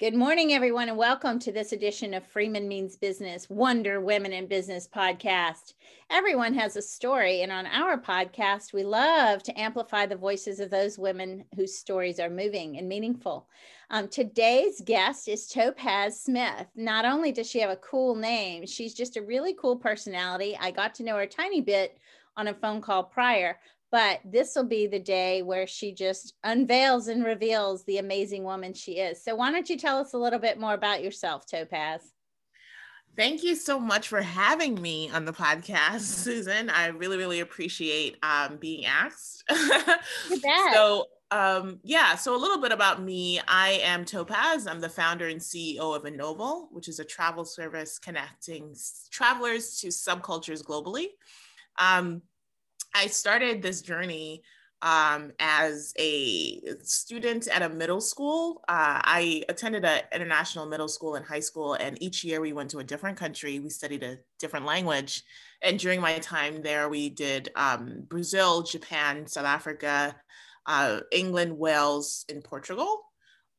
Good morning, everyone, and welcome to this edition of Freeman Means Business Wonder Women in Business podcast. Everyone has a story, and on our podcast, we love to amplify the voices of those women whose stories are moving and meaningful. Um, today's guest is Topaz Smith. Not only does she have a cool name, she's just a really cool personality. I got to know her a tiny bit on a phone call prior, but this will be the day where she just unveils and reveals the amazing woman she is. So, why don't you tell us a little bit more about yourself, Topaz? Thank you so much for having me on the podcast, Susan. I really, really appreciate um, being asked. You bet. so, um, yeah, so a little bit about me. I am Topaz. I'm the founder and CEO of Ennoble, which is a travel service connecting travelers to subcultures globally. Um, I started this journey um, as a student at a middle school. Uh, I attended an international middle school and high school, and each year we went to a different country. We studied a different language. And during my time there, we did um, Brazil, Japan, South Africa, uh, England, Wales, and Portugal.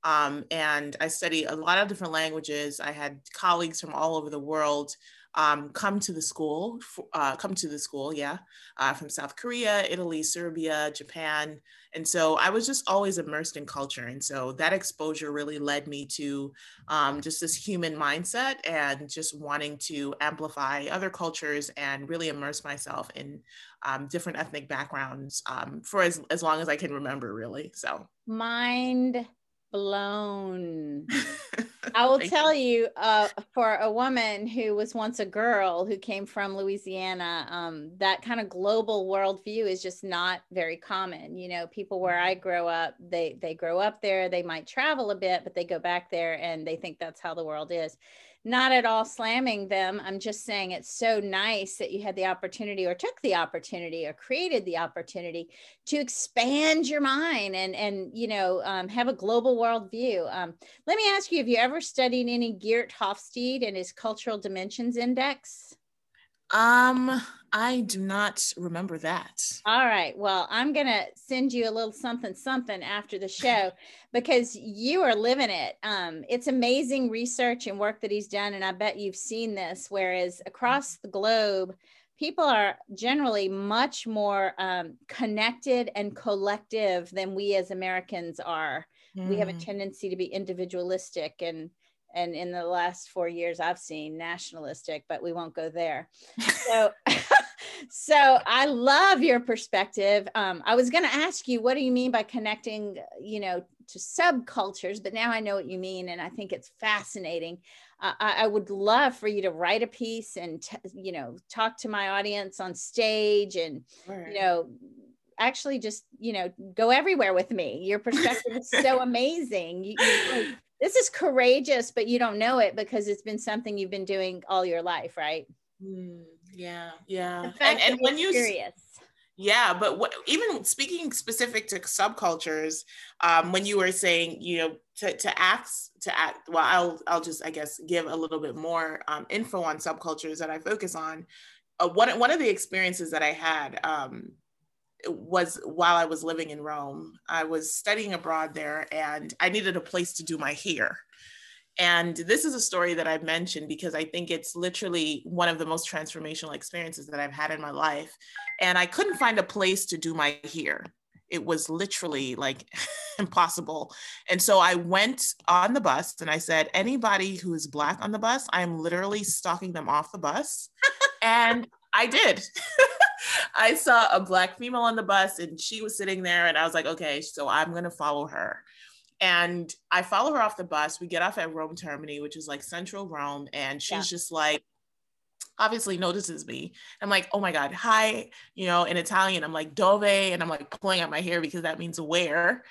Um, and I study a lot of different languages. I had colleagues from all over the world um, come to the school, uh, come to the school, yeah, uh, from South Korea, Italy, Serbia, Japan. And so I was just always immersed in culture. And so that exposure really led me to um, just this human mindset and just wanting to amplify other cultures and really immerse myself in um, different ethnic backgrounds um, for as, as long as I can remember, really. So, mind blown. I will tell you, uh, for a woman who was once a girl who came from Louisiana, um, that kind of global worldview is just not very common. You know, people where I grow up, they they grow up there, they might travel a bit, but they go back there and they think that's how the world is not at all slamming them. I'm just saying it's so nice that you had the opportunity or took the opportunity or created the opportunity to expand your mind and, and you know, um, have a global worldview. Um, let me ask you, have you ever studied any Geert Hofstede and his Cultural Dimensions Index? Um, I do not remember that. All right. Well, I'm going to send you a little something something after the show because you are living it. Um, it's amazing research and work that he's done and I bet you've seen this whereas across the globe people are generally much more um, connected and collective than we as Americans are. Mm. We have a hmm. tendency to be individualistic and and in the last four years i've seen nationalistic but we won't go there. So so i love your perspective. Um, i was going to ask you what do you mean by connecting you know to subcultures? But now i know what you mean and i think it's fascinating. Uh, I, I, would love for you to write a piece and t- you know talk to my audience on stage and right. you know actually just you know go everywhere with me. Your perspective is so amazing. You, you, this is courageous, but you don't know it because it's been something you've been doing all your life, right? Mm, yeah, yeah. And, and when you curious. Yeah, but what, even speaking specific to subcultures, um, when you were saying, you know, to, to act, to act, well, I'll, I'll just, I guess, give a little bit more um, info on subcultures that I focus on. Uh, one, one of the experiences that I had um, was while I was living in Rome. I was studying abroad there and I needed a place to do my hair. And this is a story that I've mentioned because I think it's literally one of the most transformational experiences that I've had in my life. And I couldn't find a place to do my hair. It was literally like impossible. And so I went on the bus and I said, anybody who is Black on the bus, I'm literally stalking them off the bus. and I did. I saw a black female on the bus and she was sitting there and I was like, okay, so I'm going to follow her. And I follow her off the bus. We get off at Rome Termini, which is like central Rome. And she's yeah. just like, obviously notices me. I'm like, oh my God, hi, you know, in Italian, I'm like, dove, and I'm like pulling out my hair because that means where.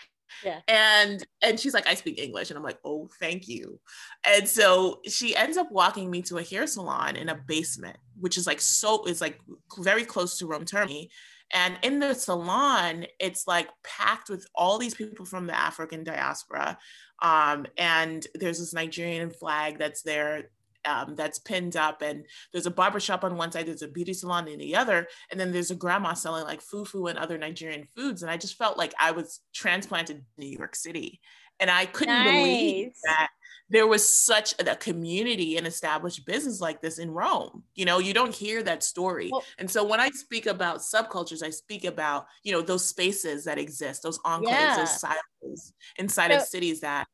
Yeah. And and she's like, I speak English. And I'm like, oh, thank you. And so she ends up walking me to a hair salon in a basement, which is like so is like very close to Rome Termini. And in the salon, it's like packed with all these people from the African diaspora. Um, and there's this Nigerian flag that's there um, that's pinned up and there's a barbershop on one side there's a beauty salon in the other and then there's a grandma selling like fufu and other nigerian foods and i just felt like i was transplanted to new york city and i couldn't nice. believe that there was such a community and established business like this in Rome. You know, you don't hear that story. Well, and so when I speak about subcultures, I speak about, you know, those spaces that exist, those enclaves, yeah. those silos inside so, of cities that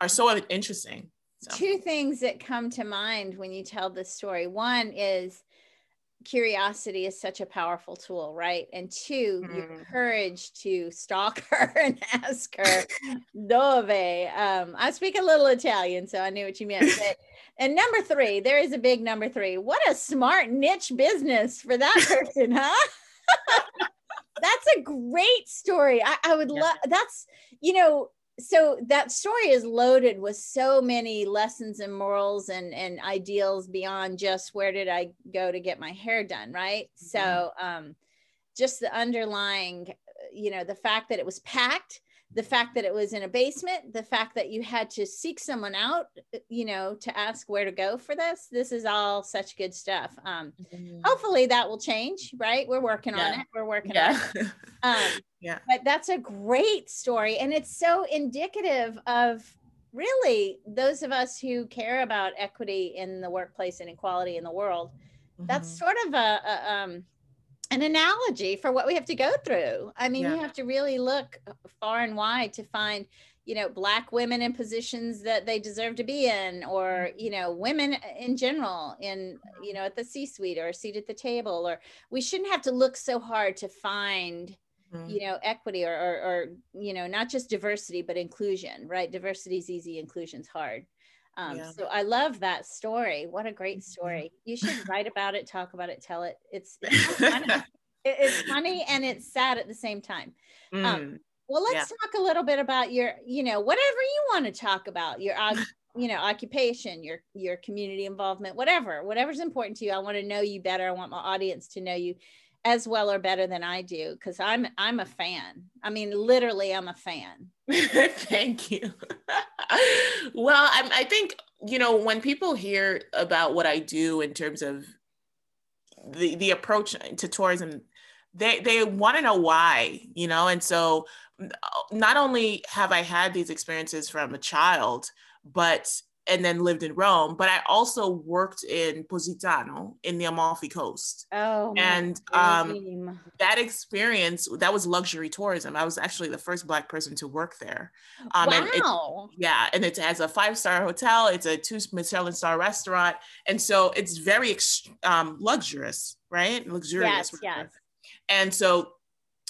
are so interesting. So. Two things that come to mind when you tell this story. One is curiosity is such a powerful tool, right? And 2 mm. your courage to stalk her and ask her dove. Um, I speak a little Italian, so I knew what you meant. But, and number three, there is a big number three. What a smart niche business for that person, huh? that's a great story. I, I would yeah. love that's, you know, so that story is loaded with so many lessons and morals and and ideals beyond just where did i go to get my hair done right mm-hmm. so um just the underlying you know the fact that it was packed the fact that it was in a basement the fact that you had to seek someone out you know to ask where to go for this this is all such good stuff um mm-hmm. hopefully that will change right we're working yeah. on it we're working yeah. on it um yeah but that's a great story and it's so indicative of really those of us who care about equity in the workplace and equality in the world mm-hmm. that's sort of a, a um an analogy for what we have to go through. I mean, yeah. you have to really look uh, far and wide to find, you know, black women in positions that they deserve to be in, or, mm-hmm. you know, women uh, in general in, you know, at the C suite or a seat at the table, or we shouldn't have to look so hard to find, mm-hmm. you know, equity or, or, or, you know, not just diversity, but inclusion, right? Diversity is easy, inclusion's hard. Um, yeah. So I love that story. What a great mm-hmm. story. You should write about it, talk about it, tell it. It's, it's funny. it's funny and it's sad at the same time. Um, mm. Um, well, let's yeah. talk a little bit about your, you know, whatever you want to talk about, your, you know, occupation, your, your community involvement, whatever, whatever's important to you. I want to know you better. I want my audience to know you as well or better than I do because I'm I'm a fan. I mean, literally, I'm a fan. Thank you. well, I, I think you know when people hear about what I do in terms of the the approach to tourism, they they want to know why, you know, and so not only have I had these experiences from a child, but and then lived in Rome, but I also worked in Positano in the Amalfi Coast. Oh, and um, that experience that was luxury tourism. I was actually the first Black person to work there. Um, wow. And yeah, and it has a five star hotel. It's a two Michelin star restaurant, and so it's very um, luxurious, right? Luxurious. Yes, yes. And so,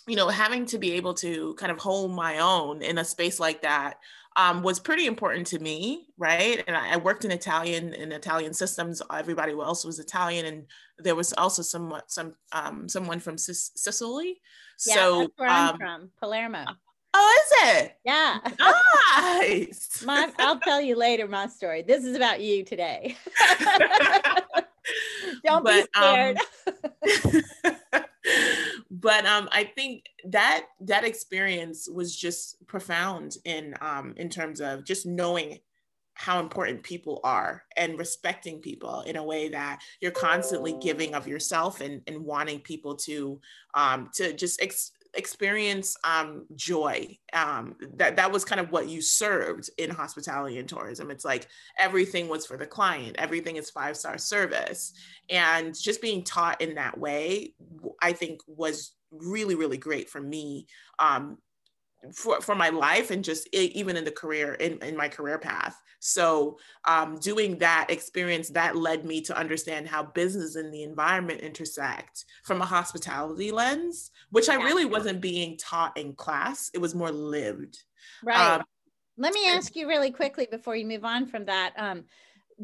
you know, having to be able to kind of hold my own in a space like that um, was pretty important to me, right? And I, I, worked in Italian in Italian systems. Everybody else was Italian, and there was also somewhat some um, someone from Sicily. Yeah, so, that's where I'm um, from, Palermo. Oh, is it? Yeah. Nice. my, I'll tell you later my story. This is about you today. Don't but, be scared. But um, I think that that experience was just profound in um, in terms of just knowing how important people are and respecting people in a way that you're constantly giving of yourself and, and wanting people to um, to just ex- experience um, joy. Um, that that was kind of what you served in hospitality and tourism. It's like everything was for the client. Everything is five star service, and just being taught in that way, I think was really really great for me um, for, for my life and just even in the career in, in my career path. So um, doing that experience that led me to understand how business and the environment intersect from a hospitality lens which i really wasn't being taught in class. It was more lived. Right. Um, let me ask you really quickly before you move on from that um,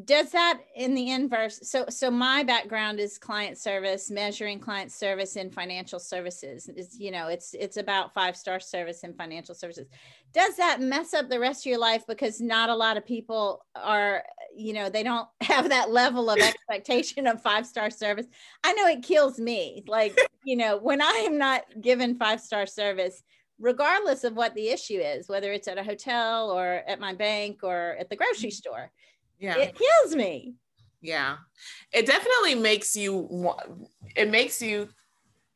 does that in the inverse? So so my background is client service measuring client service in financial services. Is you know it's it's about five star service in financial services. Does that mess up the rest of your life? Because not a lot of people are you know they don't have that level of expectation of five star service. I know it kills me. Like you know when i am not given five star service regardless of what the issue is whether it's at a hotel or at my bank or at the grocery mm-hmm. store yeah. It kills me. Yeah. It definitely makes you it makes you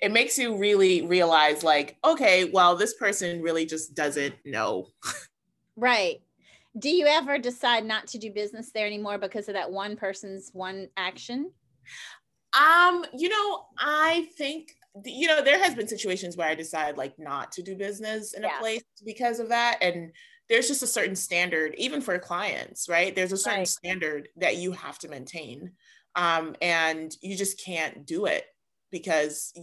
it makes you really realize like okay well this person really just doesn't know. Right. Do you ever decide not to do business there anymore because of that one person's one action? Um you know i think you know there has been situations where i decide like not to do business in yeah. a place because of that and there's just a certain standard even for clients right there's a certain right. standard that you have to maintain um, and you just can't do it because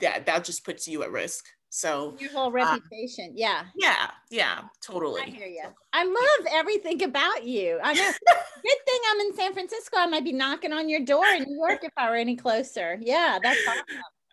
that that just puts you at risk so your whole um, reputation, yeah. Yeah, yeah, totally. I hear you. I love everything about you. I know. Good thing I'm in San Francisco. I might be knocking on your door in New York if I were any closer. Yeah, that's awesome.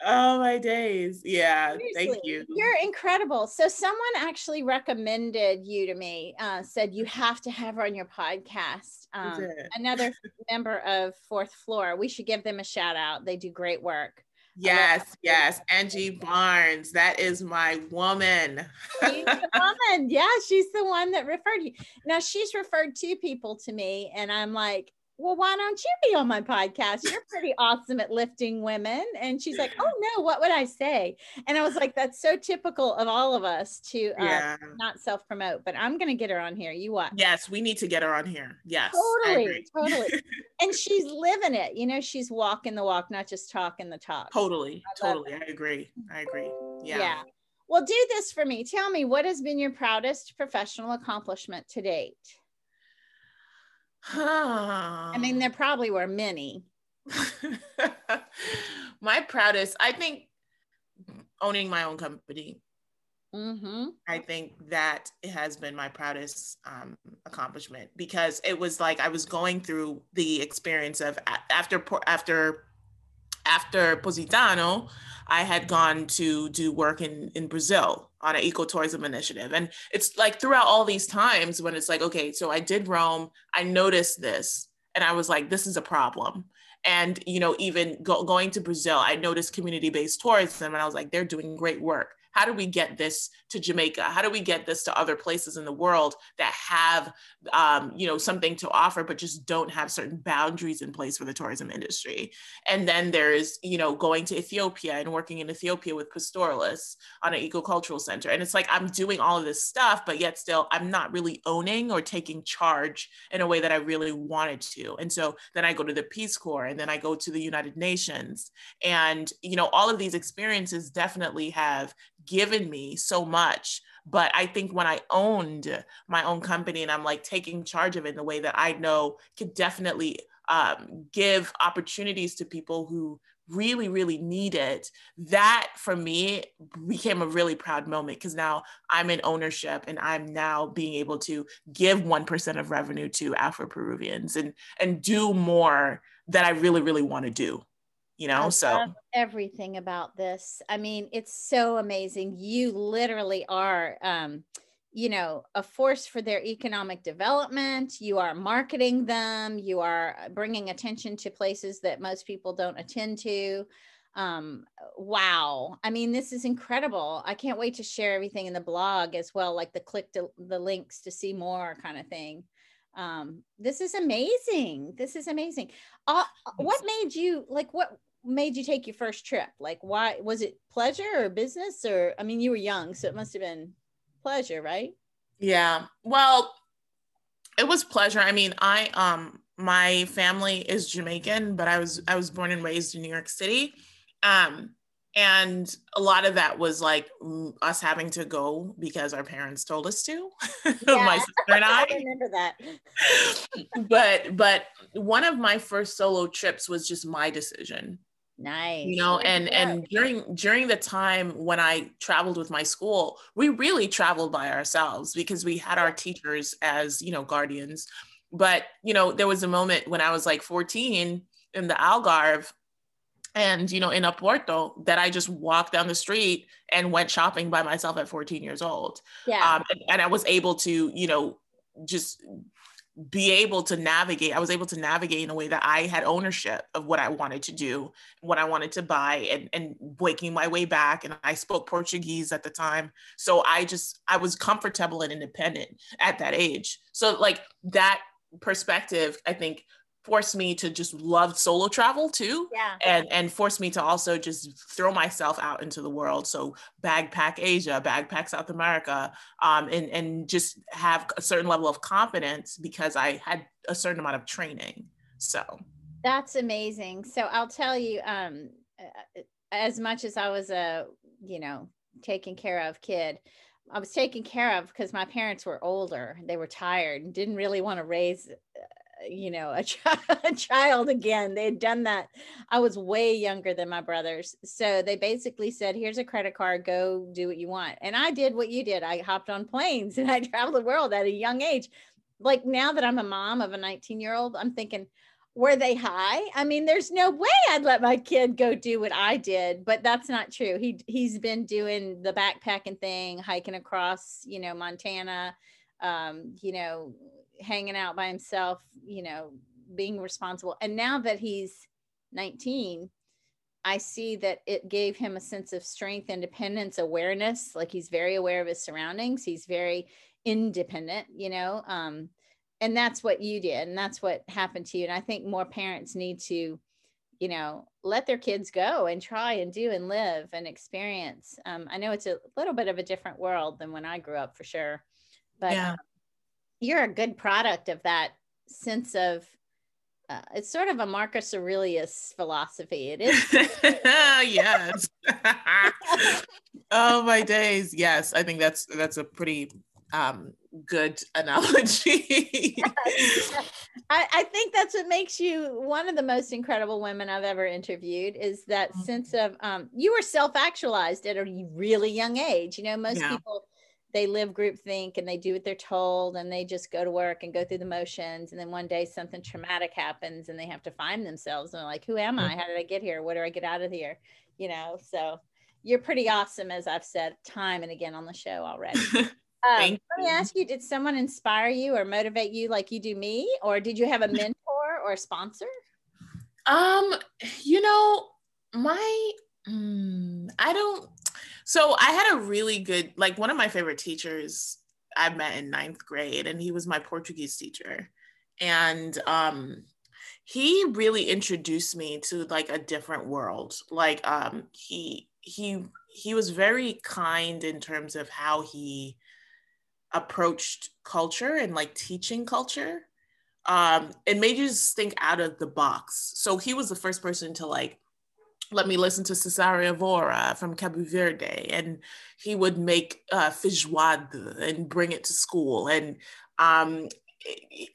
Oh my days. Yeah. Seriously, thank you. You're incredible. So someone actually recommended you to me, uh, said you have to have her on your podcast. Um, another member of Fourth Floor. We should give them a shout out. They do great work. Yes, yes. Angie Barnes. That is my woman. she's the woman. Yeah, she's the one that referred you. Now she's referred two people to me, and I'm like, well, why don't you be on my podcast? You're pretty awesome at lifting women. And she's like, oh no, what would I say? And I was like, that's so typical of all of us to uh, yeah. not self promote, but I'm going to get her on here. You what? Yes, we need to get her on here. Yes. Totally. Totally. and she's living it. You know, she's walking the walk, not just talking the talk. Totally. I totally. I agree. I agree. Yeah. Yeah. Well, do this for me. Tell me what has been your proudest professional accomplishment to date? I mean, there probably were many. my proudest, I think, owning my own company. Mm-hmm. I think that has been my proudest um, accomplishment because it was like I was going through the experience of after after after Positano, I had gone to do work in, in Brazil on an ecotourism initiative. And it's like throughout all these times when it's like, okay, so I did Rome, I noticed this, and I was like, this is a problem. And, you know, even go, going to Brazil, I noticed community based tourism, and I was like, they're doing great work how do we get this to Jamaica? How do we get this to other places in the world that have, um, you know, something to offer, but just don't have certain boundaries in place for the tourism industry? And then there's, you know, going to Ethiopia and working in Ethiopia with pastoralists on an ecocultural center. And it's like I'm doing all of this stuff, but yet still I'm not really owning or taking charge in a way that I really wanted to. And so then I go to the Peace Corps and then I go to the United Nations. And, you know, all of these experiences definitely have given me so much but i think when i owned my own company and i'm like taking charge of it in the way that i know could definitely um, give opportunities to people who really really need it that for me became a really proud moment because now i'm in ownership and i'm now being able to give 1% of revenue to afro peruvians and and do more that i really really want to do you know I so everything about this. I mean it's so amazing. You literally are um you know a force for their economic development. You are marketing them. You are bringing attention to places that most people don't attend to. Um wow. I mean this is incredible. I can't wait to share everything in the blog as well like the click to the links to see more kind of thing. Um this is amazing. This is amazing. Uh, what made you like what made you take your first trip? Like, why was it pleasure or business? Or, I mean, you were young, so it must have been pleasure, right? Yeah. Well, it was pleasure. I mean, I, um, my family is Jamaican, but I was, I was born and raised in New York City. Um, and a lot of that was like us having to go because our parents told us to yeah. my sister and I. I remember that but but one of my first solo trips was just my decision Nice. You know, and and during during the time when I traveled with my school, we really traveled by ourselves because we had our teachers as, you know, guardians. But, you know, there was a moment when I was like 14 in the Algarve and, you know, in Oporto that I just walked down the street and went shopping by myself at 14 years old. Yeah. Um, and, and I was able to, you know, just be able to navigate. I was able to navigate in a way that I had ownership of what I wanted to do, what I wanted to buy, and and waking my way back. And I spoke Portuguese at the time, so I just I was comfortable and independent at that age. So like that perspective, I think forced me to just love solo travel too. Yeah. And and forced me to also just throw myself out into the world. So backpack Asia, backpack South America, um, and and just have a certain level of confidence because I had a certain amount of training. So that's amazing. So I'll tell you, um, uh, as much as I was a you know taken care of kid. I was taken care of because my parents were older. They were tired and didn't really want to raise you know a, ch- a child again they had done that i was way younger than my brothers so they basically said here's a credit card go do what you want and i did what you did i hopped on planes and i traveled the world at a young age like now that i'm a mom of a 19 year old i'm thinking were they high? I mean there's no way i'd let my kid go do what i did but that's not true he he's been doing the backpacking thing hiking across you know montana um, you know hanging out by himself, you know, being responsible. And now that he's 19, I see that it gave him a sense of strength, independence, awareness. Like he's very aware of his surroundings. He's very independent, you know. Um, and that's what you did, and that's what happened to you. And I think more parents need to, you know, let their kids go and try and do and live and experience. Um, I know it's a little bit of a different world than when I grew up, for sure. But yeah. You're a good product of that sense of uh, it's sort of a Marcus Aurelius philosophy. It is. yes. oh my days. Yes, I think that's that's a pretty um, good analogy. I, I, think that's what makes you one of the most incredible women I've ever interviewed. Is that mm-hmm. sense of um, you were self actualized at a really young age. You know, most yeah. people they live group think and they do what they're told and they just go to work and go through the motions. And then one day something traumatic happens and they have to find themselves. And they're like who am i? How did i get here? What do i get out of here? You know so you're pretty awesome as i've said time and again on the show already. Um, let me ask you did someone inspire you or motivate you like you do me? Or did you have a mentor or a sponsor? Um you know my mm, i don't so I had a really good, like one of my favorite teachers I met in ninth grade, and he was my Portuguese teacher. And um, he really introduced me to like a different world. Like um, he he he was very kind in terms of how he approached culture and like teaching culture. Um, it made you just think out of the box. So he was the first person to like let me listen to Cesária Évora from Cabo Verde, and he would make uh, feijoada and bring it to school. And um,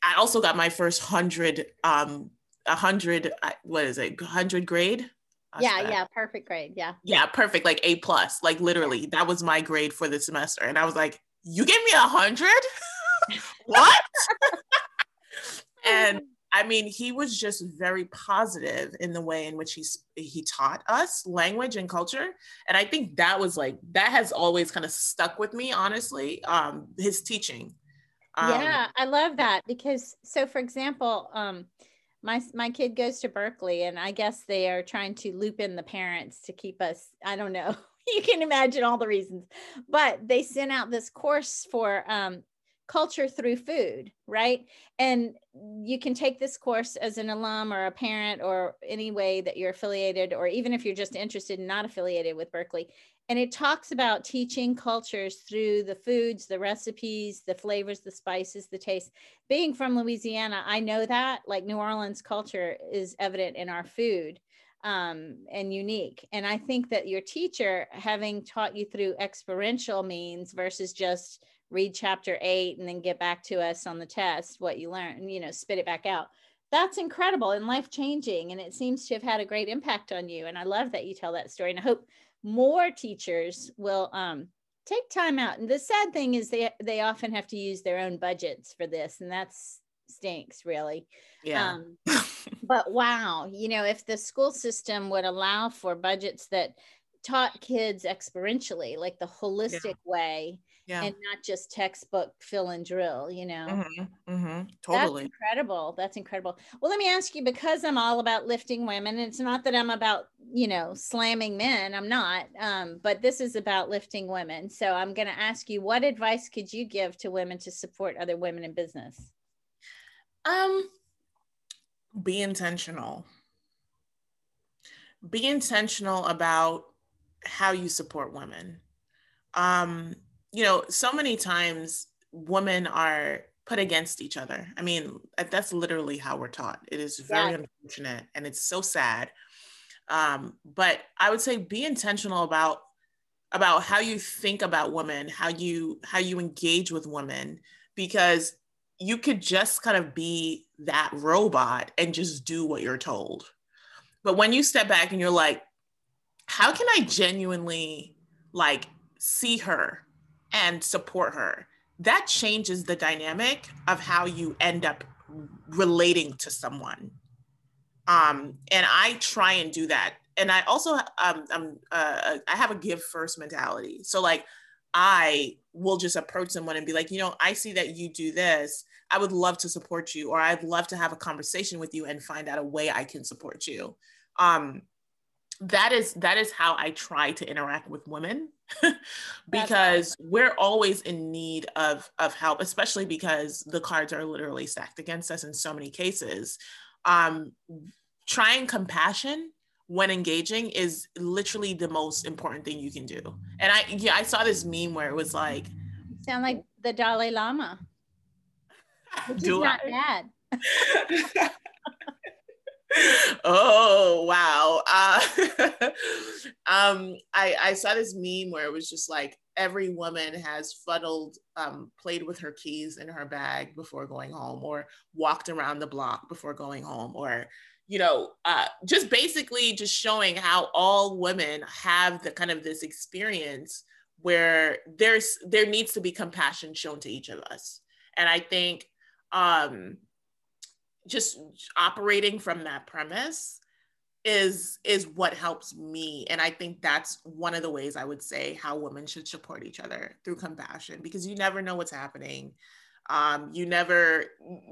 I also got my first hundred, um, a hundred, what is it, hundred grade? Yeah, yeah, perfect grade. Yeah. Yeah, perfect, like A plus, like literally, that was my grade for the semester, and I was like, "You gave me a hundred? what?" and I mean, he was just very positive in the way in which he he taught us language and culture, and I think that was like that has always kind of stuck with me. Honestly, um, his teaching. Um, yeah, I love that because so, for example, um, my my kid goes to Berkeley, and I guess they are trying to loop in the parents to keep us. I don't know. you can imagine all the reasons, but they sent out this course for um, culture through food, right? And you can take this course as an alum or a parent or any way that you're affiliated, or even if you're just interested and not affiliated with Berkeley. And it talks about teaching cultures through the foods, the recipes, the flavors, the spices, the taste. Being from Louisiana, I know that like New Orleans culture is evident in our food um, and unique. And I think that your teacher, having taught you through experiential means versus just read chapter eight and then get back to us on the test what you learned, you know, spit it back out. That's incredible and life changing. And it seems to have had a great impact on you. And I love that you tell that story. And I hope more teachers will um, take time out. And the sad thing is they they often have to use their own budgets for this, and that's stinks really. Yeah. Um, but wow, you know, if the school system would allow for budgets that taught kids experientially, like the holistic yeah. way, yeah. and not just textbook fill and drill, you know. Mm-hmm, mm-hmm, totally. That's incredible. That's incredible. Well, let me ask you because I'm all about lifting women, it's not that I'm about, you know, slamming men. I'm not. Um, but this is about lifting women. So I'm going to ask you what advice could you give to women to support other women in business? Um Be intentional. Be intentional about how you support women. Um, you know, so many times women are put against each other. I mean, that's literally how we're taught. It is very yeah. unfortunate and it's so sad. Um, but I would say be intentional about about how you think about women, how you how you engage with women, because you could just kind of be that robot and just do what you're told. But when you step back and you're like, how can I genuinely like see her and support her? That changes the dynamic of how you end up relating to someone. Um, and I try and do that. And I also, um, um, uh, I have a give first mentality. So like, I will just approach someone and be like, you know, I see that you do this. I would love to support you, or I'd love to have a conversation with you and find out a way I can support you. Um, that is that is how I try to interact with women because we're always in need of of help, especially because the cards are literally stacked against us in so many cases. Um, trying compassion when engaging is literally the most important thing you can do. And I yeah, I saw this meme where it was like sound like the Dalai Lama. Which do is not I? bad. oh wow uh, um I, I saw this meme where it was just like every woman has fuddled um, played with her keys in her bag before going home or walked around the block before going home or you know, uh, just basically just showing how all women have the kind of this experience where there's there needs to be compassion shown to each of us. And I think um, just operating from that premise is is what helps me. And i think that's one of the ways i would say how women should support each other through compassion because you never know what's happening. Um you never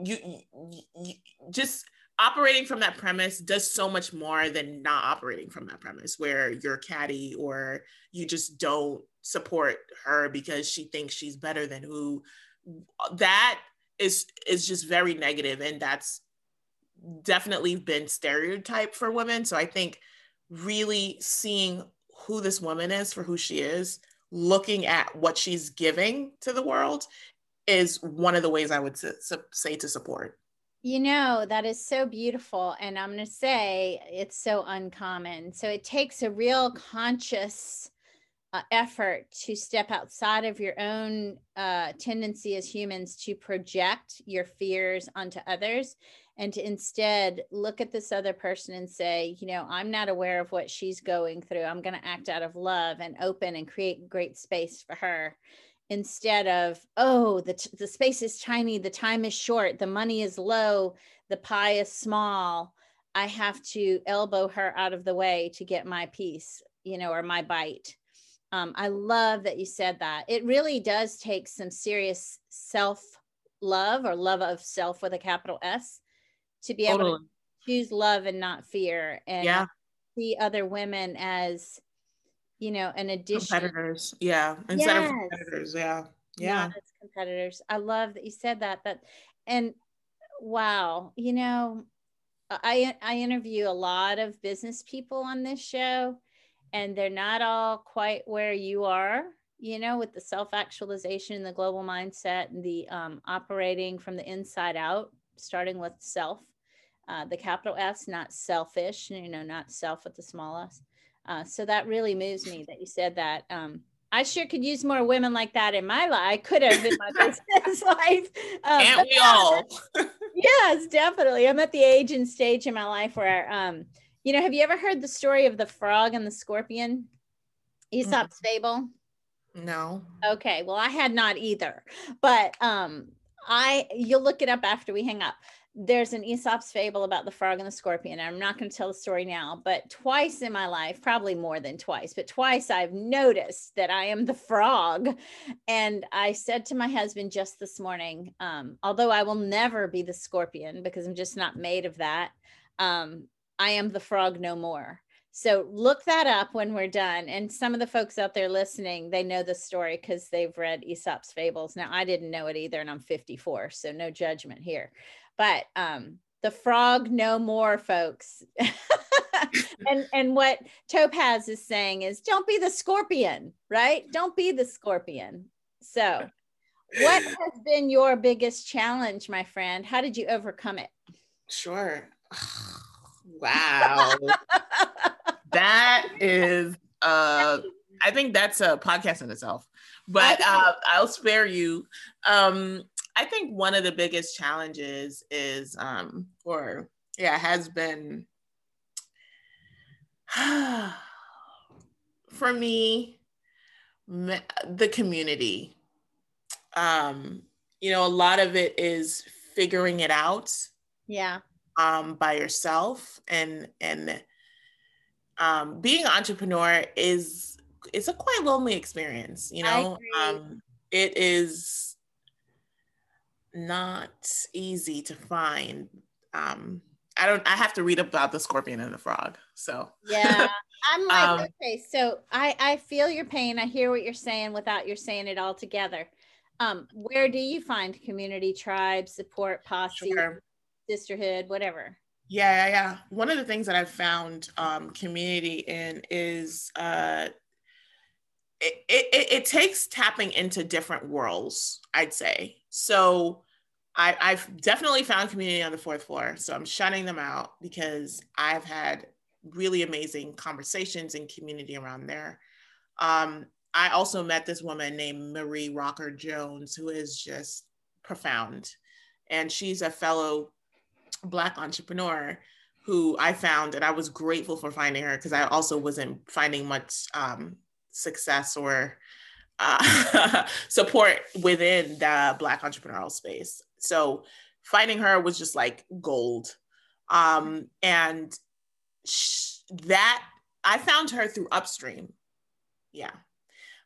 you, you, you just operating from that premise does so much more than not operating from that premise where you're catty or you just don't support her because she thinks she's better than who. That is is just very negative and that's definitely been stereotyped for women so i think really seeing who this woman is for who she is looking at what she's giving to the world is one of the ways i would say to support you know, that is so beautiful. And I'm going to say it's so uncommon. So it takes a real conscious uh, effort to step outside of your own uh, tendency as humans to project your fears onto others and to instead look at this other person and say, you know, I'm not aware of what she's going through. I'm going to act out of love and open and create great space for her. Instead of oh the, t- the space is tiny the time is short the money is low the pie is small. I have to elbow her out of the way to get my piece you know or my bite um, i love that you said that it really does take some serious self love or love of self with a capital s to be totally. able to choose love and not fear and yeah. see other women as you know, an addition. Competitors. Yeah. Instead yes. of competitors. Yeah. Yeah. competitors. I love that you said that. That, and wow, you know, I, I interview a lot of business people on this show and they're not all quite where you are you know with the self-actualization and the global mindset and the um, operating from the inside out starting with self uh, the capital s not selfish you know not self with the small s uh, so that really moves me that you said that. Um, I sure could use more women like that in my life. I could have in my business life. Um, Can't we all? yes, definitely. I'm at the age and stage in my life where, um, you know, have you ever heard the story of the frog and the scorpion? Aesop's mm. fable? No. Okay. Well, I had not either, but um, I you'll look it up after we hang up there's an Aesop's fable about the frog and the scorpion. I'm not going to tell the story now, but twice in my life, probably more than twice, but twice I've noticed that I am the frog. And I said to my husband just this morning, um, although I will never be the scorpion because I'm just not made of that, um, I am the frog no more. So look that up when we're done. And some of the folks out there listening, they know the story because they've read Aesop's fables. Now, I didn't know it either, and I'm 54, so no judgment here. But um, the frog no more, folks. and and what Topaz is saying is don't be the scorpion, right? Don't be the scorpion. So, what has been your biggest challenge, my friend? How did you overcome it? Sure. wow. that is uh I think that's a podcast in itself. But uh, I'll spare you. Um I think one of the biggest challenges is um or yeah, has been for me the community um you know a lot of it is figuring it out yeah um by yourself and and um being an entrepreneur is it's a quite lonely experience you know um it is not easy to find um I don't. I have to read about the scorpion and the frog. So yeah, I'm like, um, okay. So I I feel your pain. I hear what you're saying without you're saying it all together. Um, where do you find community, tribe, support, posse, sure. Sisterhood, whatever? Yeah, yeah. One of the things that I've found um, community in is uh, it, it, it takes tapping into different worlds. I'd say so I, I've definitely found community on the fourth floor. So I'm shutting them out because I've had really amazing conversations and community around there. Um, I also met this woman named Marie Rocker Jones, who is just profound. And she's a fellow Black entrepreneur who I found, and I was grateful for finding her because I also wasn't finding much um, success or uh, support within the Black entrepreneurial space. So finding her was just like gold. Um, and sh- that I found her through Upstream. Yeah.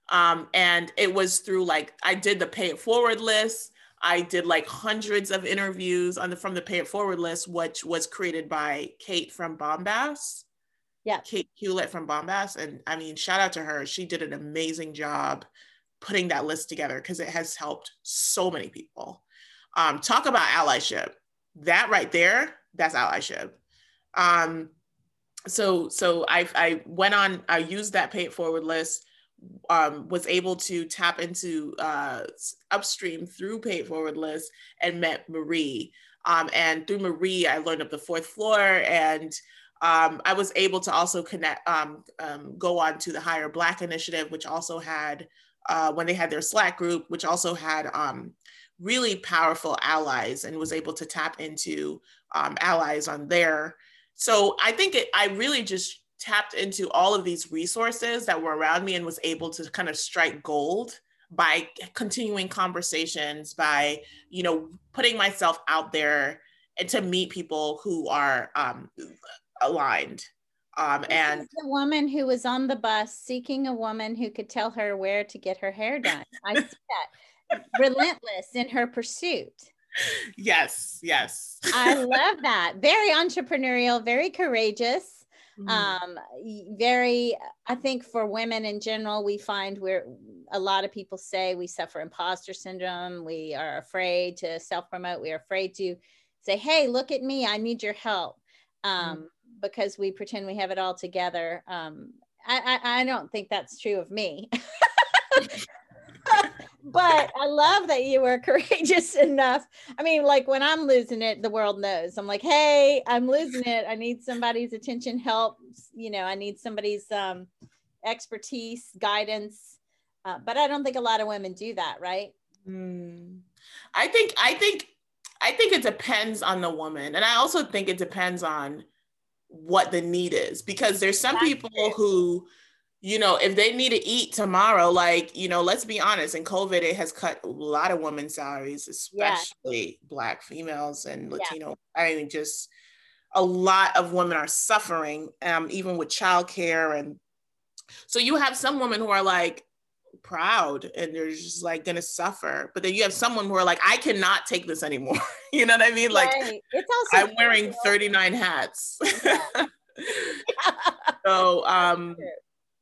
Um, and it was through like I did the pay it forward list. I did like hundreds of interviews on the from the pay it forward list, which was created by Kate from Bombas. Yeah. Kate Hewlett from Bombas. And I mean, shout out to her. She did an amazing job putting that list together because it has helped so many people. Um, talk about allyship. That right there, that's allyship. Um, so so I I went on. I used that pay it forward list. Um, was able to tap into uh, upstream through pay forward list and met Marie. Um, and through Marie, I learned of the fourth floor and um, I was able to also connect, um, um, go on to the Hire Black Initiative, which also had, uh, when they had their Slack group, which also had um, really powerful allies and was able to tap into allies on there. So I think it, I really just tapped into all of these resources that were around me and was able to kind of strike gold by continuing conversations, by you know putting myself out there and to meet people who are um, aligned. Um, and the woman who was on the bus seeking a woman who could tell her where to get her hair done. I see that relentless in her pursuit. Yes, yes. I love that. Very entrepreneurial, very courageous. Mm-hmm. Um, very, I think for women in general, we find we're a lot of people say we suffer imposter syndrome. We are afraid to self promote. We are afraid to say, Hey, look at me. I need your help. Um, mm-hmm. because we pretend we have it all together. Um, I, I, I don't think that's true of me. but I love that you were courageous enough. I mean, like when I'm losing it, the world knows. I'm like, hey, I'm losing it. I need somebody's attention, help. You know, I need somebody's um, expertise, guidance. Uh, but I don't think a lot of women do that, right? Mm. I think, I think, I think it depends on the woman, and I also think it depends on what the need is because there's some That's people it. who you know, if they need to eat tomorrow, like, you know, let's be honest, in COVID, it has cut a lot of women's salaries, especially yeah. Black females and Latino. Yeah. I mean, just a lot of women are suffering, um, even with childcare. And so you have some women who are like proud and they're just like gonna suffer. But then you have someone who are like, I cannot take this anymore. you know what I mean? Like, right. it's also I'm wearing 39 hats. So, um,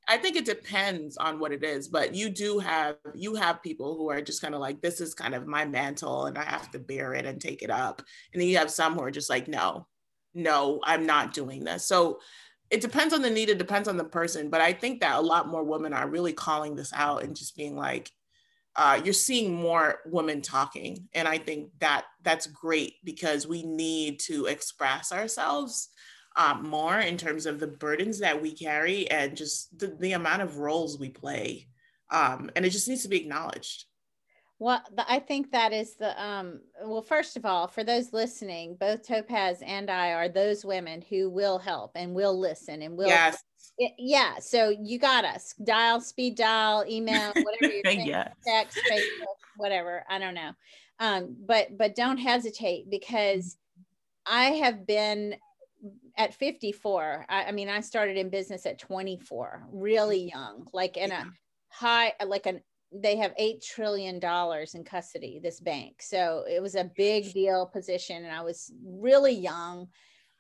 I think it depends on what it is, but you do have you have people who are just kind of like, this is kind of my mantle and I have to bear it and take it up. And then you have some who are just like, no, no, I'm not doing this. So it depends on the need, it depends on the person. But I think that a lot more women are really calling this out and just being like, uh, you're seeing more women talking. And I think that that's great because we need to express ourselves um, more in terms of the burdens that we carry and just the, the amount of roles we play. Um, and it just needs to be acknowledged. Well, the, I think that is the um well first of all, for those listening, both Topaz and I are those women who will help and will listen and will Yes. It, yeah, so you got us. Dial, speed dial, email, whatever you're saying, yes. text, Facebook, whatever. I don't know. Um, but but don't hesitate because I have been at 54 I, I, mean i started in business at 24 really young like in a high like an they have eight trillion dollars in custody this bank. So it was a big deal position and i was really young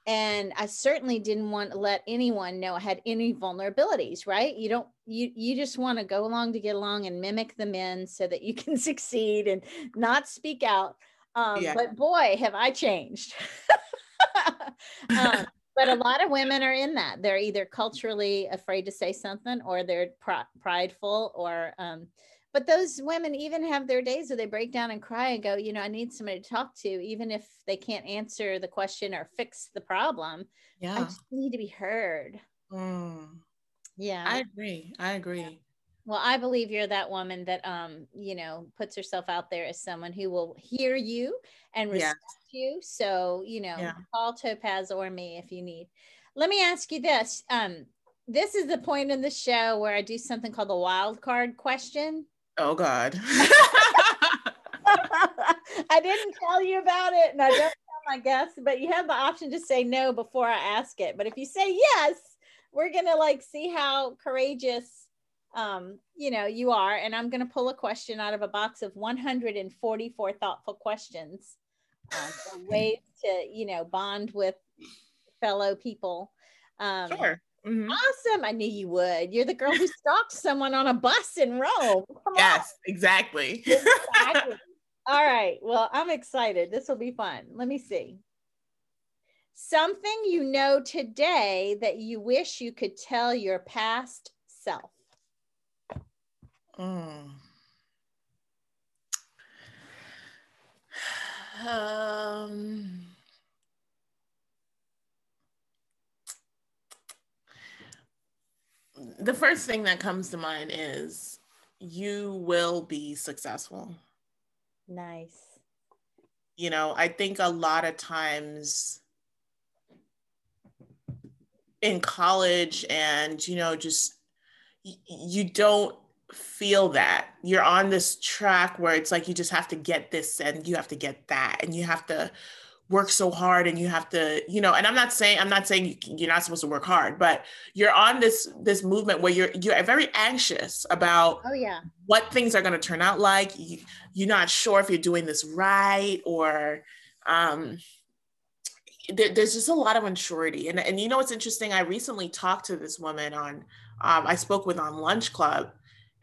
and i certainly didn't want to let anyone know i had any vulnerabilities right? You don't you you just want to go along to get along and mimic the men so that you can succeed and not speak out. Um, yeah. but boy have i changed um, but a lot of women are in that. They're either culturally afraid to say something or they're pr- prideful or, um, but those women even have their days where they break down and cry and go, you know, I need somebody to talk to, even if they can't answer the question or fix the problem. Yeah. I just need to be heard. Mm. Yeah. I agree. I agree. Well, I believe you're that woman that um, you know, puts herself out there as someone who will hear you and respect yeah. you. So, you know, yeah. call Topaz or me if you need. Let me ask you this. Um, this is the point in the show where I do something called the wild card question. Oh God. I didn't tell you about it and I don't tell my guests, but you have the option to say no before I ask it. But if you say yes, we're gonna like see how courageous um, you know, you are. And I'm going to pull a question out of a box of 144 thoughtful questions, uh, ways to, you know, bond with fellow people. Um, sure. Mm-hmm. Awesome. I knew you would. You're the girl who stalked someone on a bus in Rome. Come yes, on. exactly. exactly. All right. Well, I'm excited. This will be fun. Let me see. Something you know today that you wish you could tell your past self. Mm. Um, the first thing that comes to mind is you will be successful. Nice. You know, I think a lot of times in college and, you know, just you don't feel that. You're on this track where it's like you just have to get this and you have to get that and you have to work so hard and you have to you know and i'm not saying i'm not saying you're not supposed to work hard but you're on this this movement where you're you're very anxious about oh yeah. what things are going to turn out like. You, you're not sure if you're doing this right or um there, there's just a lot of unsurety. And and you know what's interesting? I recently talked to this woman on um, i spoke with on Lunchclub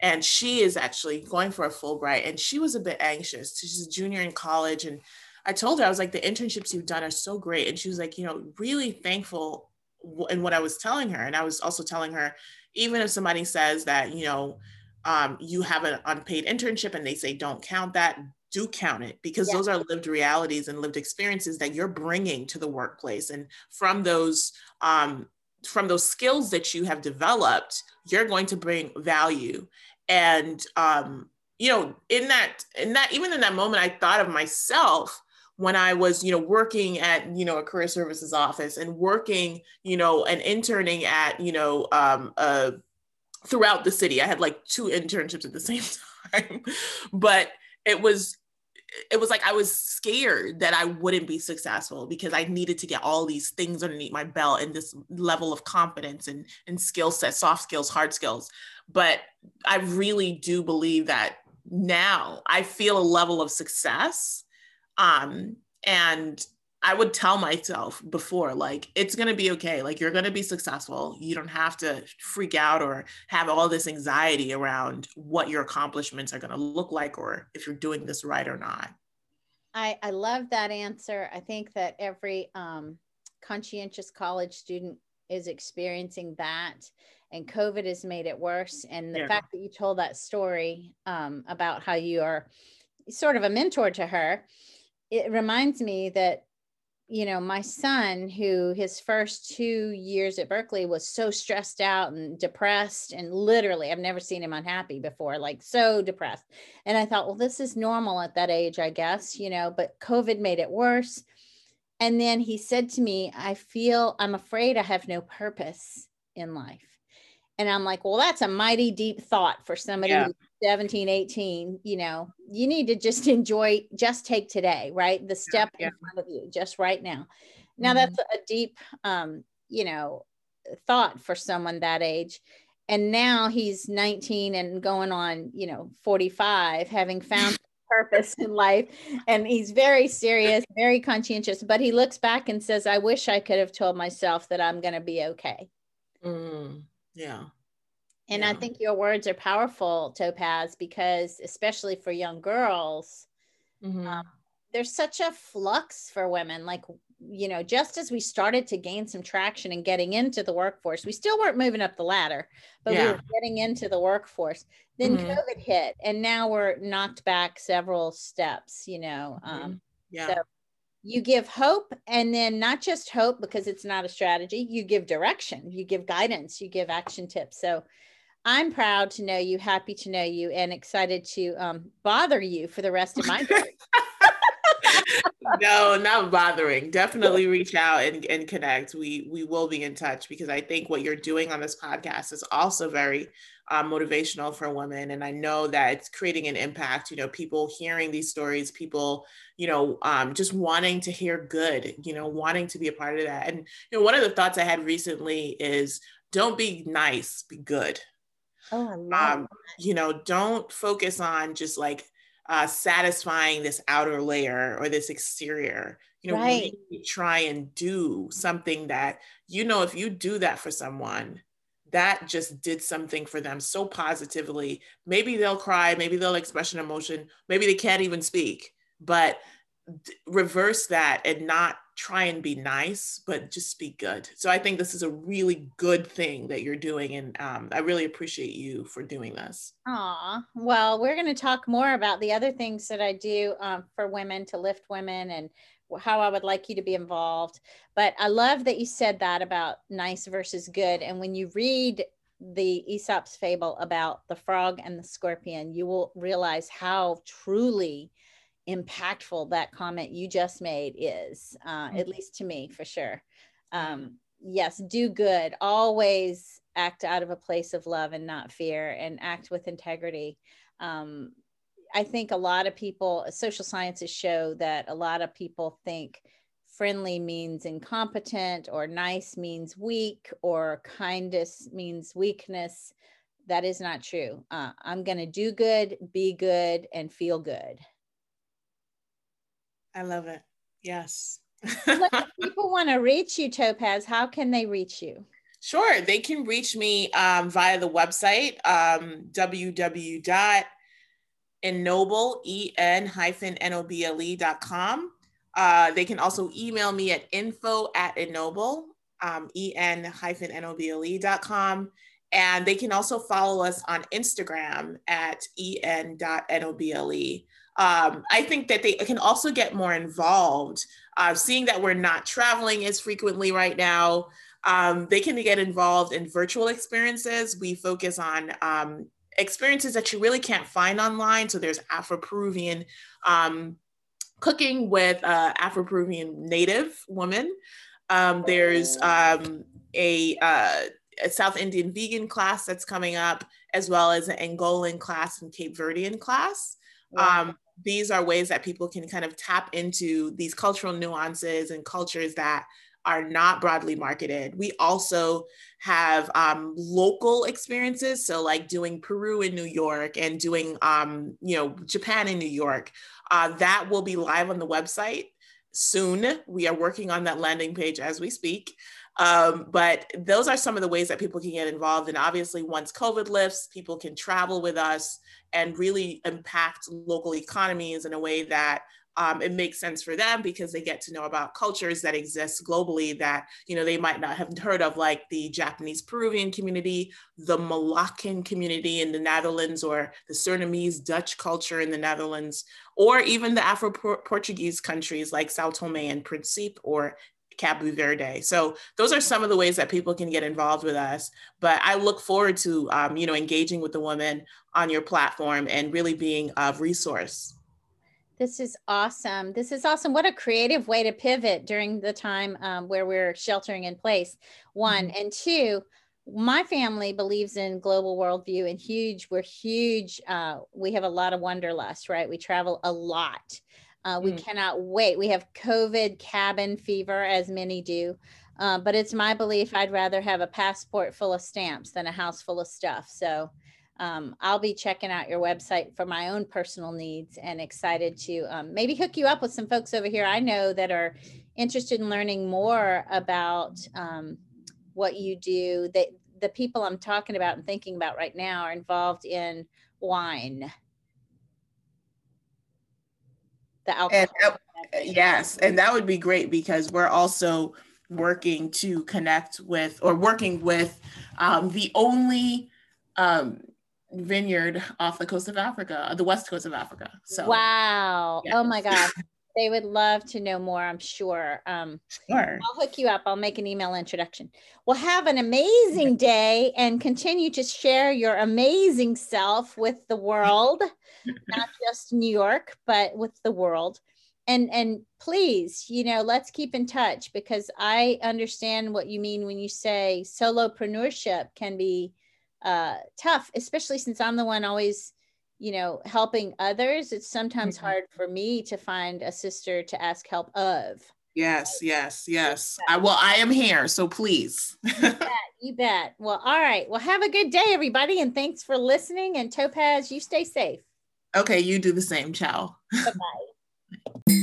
and she is actually going for a Fulbright and she was a bit anxious. She's a junior in college and I told her I was like the internships you've done are so great and she was like, you know, really thankful in what I was telling her and I was also telling her even if somebody says that, you know, um, you have an unpaid internship and they say don't count that, do count it because yeah. those are lived realities and lived experiences that you're bringing to the workplace and from those um, from those skills that you have developed, you're going to bring value. And um, you know, in that, in that, even in that moment, I thought of myself when I was, you know, working at, you know, a career services office and working, you know, and interning at, you know, um, throughout the city. I had like two internships at the same time, but it was it was like I was scared that I wouldn't be successful because I needed to get all these things underneath my belt and this level of confidence and, and skill set, soft skills, hard skills. But I really do believe that now I feel a level of success. Um, and I would tell myself before, like, it's going to be okay. Like, you're going to be successful. You don't have to freak out or have all this anxiety around what your accomplishments are going to look like or if you're doing this right or not. I, I love that answer. I think that every um, conscientious college student is experiencing that, and COVID has made it worse. And the yeah. fact that you told that story um, about how you are sort of a mentor to her, it reminds me that you know, my son, who his first two years at Berkeley was so stressed out and depressed, and literally, I've never seen him unhappy before, like so depressed. And I thought, well, this is normal at that age, I guess, you know, but COVID made it worse. And then he said to me, I feel, I'm afraid I have no purpose in life. And I'm like, well, that's a mighty deep thought for somebody yeah. 17, 18. You know, you need to just enjoy, just take today, right? The step yeah, in front of you, just right now. Now, mm-hmm. that's a deep, um, you know, thought for someone that age. And now he's 19 and going on, you know, 45, having found purpose in life. And he's very serious, very conscientious, but he looks back and says, I wish I could have told myself that I'm going to be okay. Mm. Yeah. And yeah. I think your words are powerful, Topaz, because especially for young girls, mm-hmm. um, there's such a flux for women. Like, you know, just as we started to gain some traction and getting into the workforce, we still weren't moving up the ladder, but yeah. we were getting into the workforce. Then mm-hmm. COVID hit, and now we're knocked back several steps, you know. Mm-hmm. Um, yeah. So you give hope and then not just hope because it's not a strategy you give direction you give guidance you give action tips. So i'm proud to know you happy to know you and excited to um, bother you for the rest of my day. No not bothering. Definitely reach out and, and connect. We we will be in touch because i think what you're doing on this podcast is also very uh, motivational for women. And I know that it's creating an impact, you know, people hearing these stories, people, you know, um, just wanting to hear good, you know, wanting to be a part of that. And, you know, one of the thoughts I had recently is don't be nice, be good. Oh, um, you know, don't focus on just like uh, satisfying this outer layer or this exterior. You know, right. really try and do something that, you know, if you do that for someone, that just did something for them so positively. Maybe they'll cry, maybe they'll express an emotion, maybe they can't even speak, but reverse that and not try and be nice, but just be good. So I think this is a really good thing that you're doing. And um, I really appreciate you for doing this. Aw, well, we're going to talk more about the other things that I do um, for women to lift women and how I would like you to be involved. But I love that you said that about nice versus good. And when you read the Aesop's fable about the frog and the scorpion, you will realize how truly impactful that comment you just made is, uh, at least to me, for sure. Um, yes, do good. Always act out of a place of love and not fear, and act with integrity. Um, I think a lot of people, social sciences show that a lot of people think friendly means incompetent or nice means weak or kindness means weakness. That is not true. Uh, I'm going to do good, be good, and feel good. I love it. Yes. people want to reach you, Topaz, how can they reach you? Sure. They can reach me um, via the website, um, www ennoble, E-N hyphen N-O-B-L-E dot com. Uh, they can also email me at info at ennoble, um, E-N hyphen N-O-B-L-E dot com. And they can also follow us on Instagram at en dot N-O-B-L-E. Um, I think that they can also get more involved. Uh, seeing that we're not traveling as frequently right now, um, they can get involved in virtual experiences. We focus on um, experiences that you really can't find online. So there's Afro-Peruvian um, cooking with uh, Afro-Peruvian native women. Um, there's um, a, uh, a, South Indian vegan class that's coming up, as well as an Angolan class and Cape Verdean class. Wow. Um, these are ways that people can kind of tap into these cultural nuances and cultures that are not broadly marketed. We also have um, local experiences, so like doing Peru in New York and doing um, you know Japan in New York. Uh, that will be live on the website. soon. We are working on that landing page as we speak. Um, but those are some of the ways that people can get involved. And obviously, once COVID lifts, people can travel with us and really impact local economies in a way that um, it makes sense for them because they get to know about cultures that exist globally that you know they might not have heard of like the japanese peruvian community the moroccan community in the netherlands or the surinamese dutch culture in the netherlands or even the afro-portuguese countries like sao tome and principe or Cabo Verde. So those are some of the ways that people can get involved with us. But I look forward to um, you know engaging with the woman on your platform and really being of resource. This is awesome. This is awesome. What a creative way to pivot during the time um, where we're sheltering in place. One mm-hmm. and two. My family believes in global worldview and huge. We're huge. Uh, we have a lot of wanderlust, right? We travel a lot. Uh, we mm. cannot wait. We have COVID cabin fever, as many do. Uh, but it's my belief I'd rather have a passport full of stamps than a house full of stuff. So um, I'll be checking out your website for my own personal needs and excited to um, maybe hook you up with some folks over here I know that are interested in learning more about um, what you do. That the people I'm talking about and thinking about right now are involved in wine the alcohol. And, yes, and that would be great because we're also working to connect with or working with um, the only um, vineyard off the coast of Africa, the west coast of Africa. So wow, yes. oh my God. They would love to know more, I'm sure. Um, sure. I'll hook you up. I'll make an email introduction. Well, have an amazing day and continue to share your amazing self with the world, not just New York, but with the world. And and please, you know, let's keep in touch because I understand what you mean when you say solopreneurship can be uh, tough, especially since I'm the one always you know helping others it's sometimes mm-hmm. hard for me to find a sister to ask help of. Yes yes yes. I, well i am here so please. You, bet, you bet. Well all right. Well have a good day everybody and thanks for listening. And topaz you stay safe. Okay you do the same. Ciao. Bye